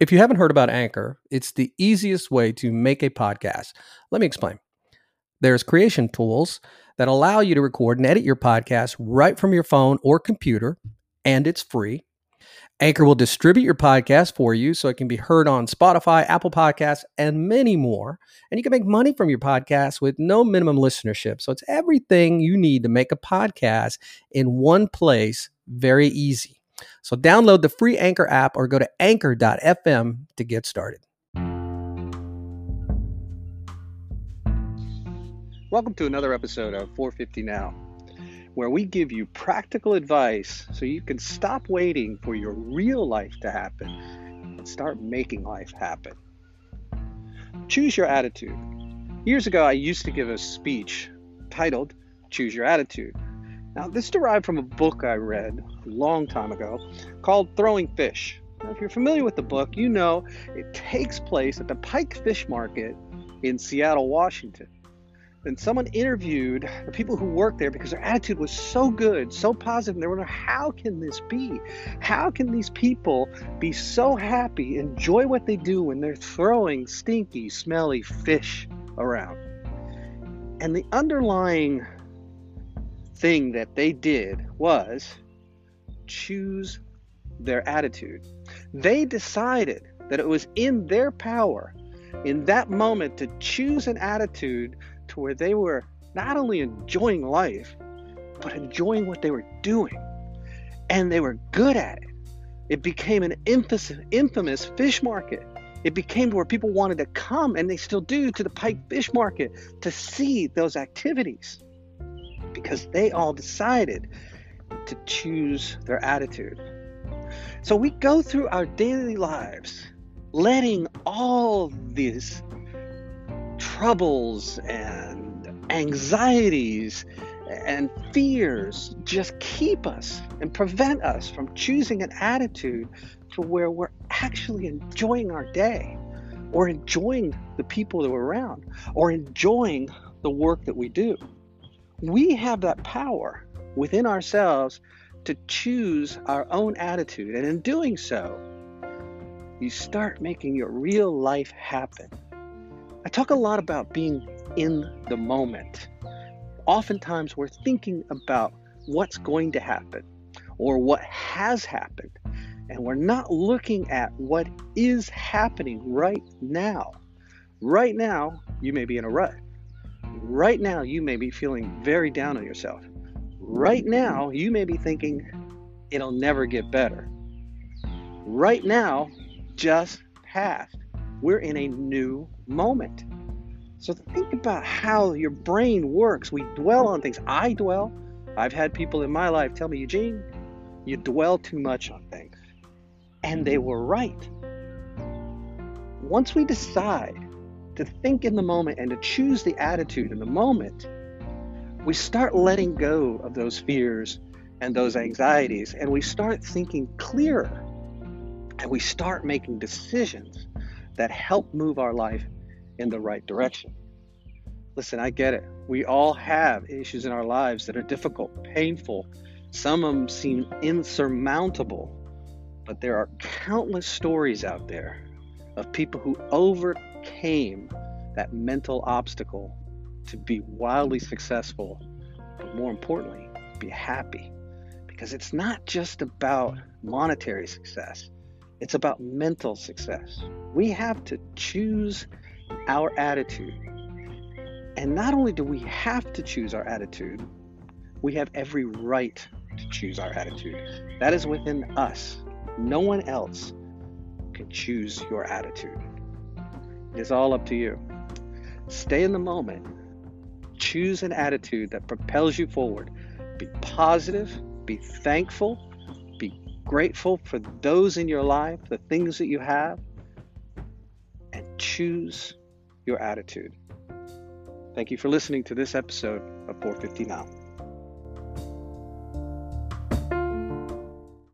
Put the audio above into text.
If you haven't heard about Anchor, it's the easiest way to make a podcast. Let me explain. There's creation tools that allow you to record and edit your podcast right from your phone or computer, and it's free. Anchor will distribute your podcast for you so it can be heard on Spotify, Apple Podcasts, and many more. And you can make money from your podcast with no minimum listenership. So it's everything you need to make a podcast in one place, very easy. So download the free Anchor app or go to anchor.fm to get started. Welcome to another episode of 450 Now, where we give you practical advice so you can stop waiting for your real life to happen and start making life happen. Choose your attitude. Years ago, I used to give a speech titled Choose Your Attitude. Now, this derived from a book I read a long time ago called Throwing Fish. Now, if you're familiar with the book, you know it takes place at the Pike Fish Market in Seattle, Washington. And someone interviewed the people who worked there because their attitude was so good, so positive, and they were how can this be? How can these people be so happy, enjoy what they do when they're throwing stinky, smelly fish around? And the underlying thing that they did was choose their attitude. They decided that it was in their power in that moment to choose an attitude to where they were not only enjoying life, but enjoying what they were doing. And they were good at it. It became an infamous, infamous fish market. It became where people wanted to come, and they still do, to the Pike Fish Market to see those activities because they all decided to choose their attitude. So we go through our daily lives letting all these troubles and anxieties and fears just keep us and prevent us from choosing an attitude to where we're actually enjoying our day or enjoying the people that we're around or enjoying the work that we do. We have that power within ourselves to choose our own attitude. And in doing so, you start making your real life happen. I talk a lot about being in the moment. Oftentimes, we're thinking about what's going to happen or what has happened, and we're not looking at what is happening right now. Right now, you may be in a rut. Right now, you may be feeling very down on yourself. Right now, you may be thinking it'll never get better. Right now, just passed. We're in a new moment. So think about how your brain works. We dwell on things. I dwell. I've had people in my life tell me, Eugene, you dwell too much on things. And they were right. Once we decide to think in the moment and to choose the attitude in the moment, we start letting go of those fears and those anxieties and we start thinking clearer and we start making decisions that help move our life in the right direction. Listen, I get it. We all have issues in our lives that are difficult, painful. Some of them seem insurmountable, but there are countless stories out there of people who overcame that mental obstacle to be wildly successful, but more importantly, be happy. Because it's not just about monetary success, it's about mental success. We have to choose our attitude. And not only do we have to choose our attitude, we have every right to choose our attitude. That is within us. No one else can choose your attitude. It's all up to you. Stay in the moment. Choose an attitude that propels you forward. Be positive, be thankful, be grateful for those in your life, the things that you have, and choose your attitude. Thank you for listening to this episode of 450 Now.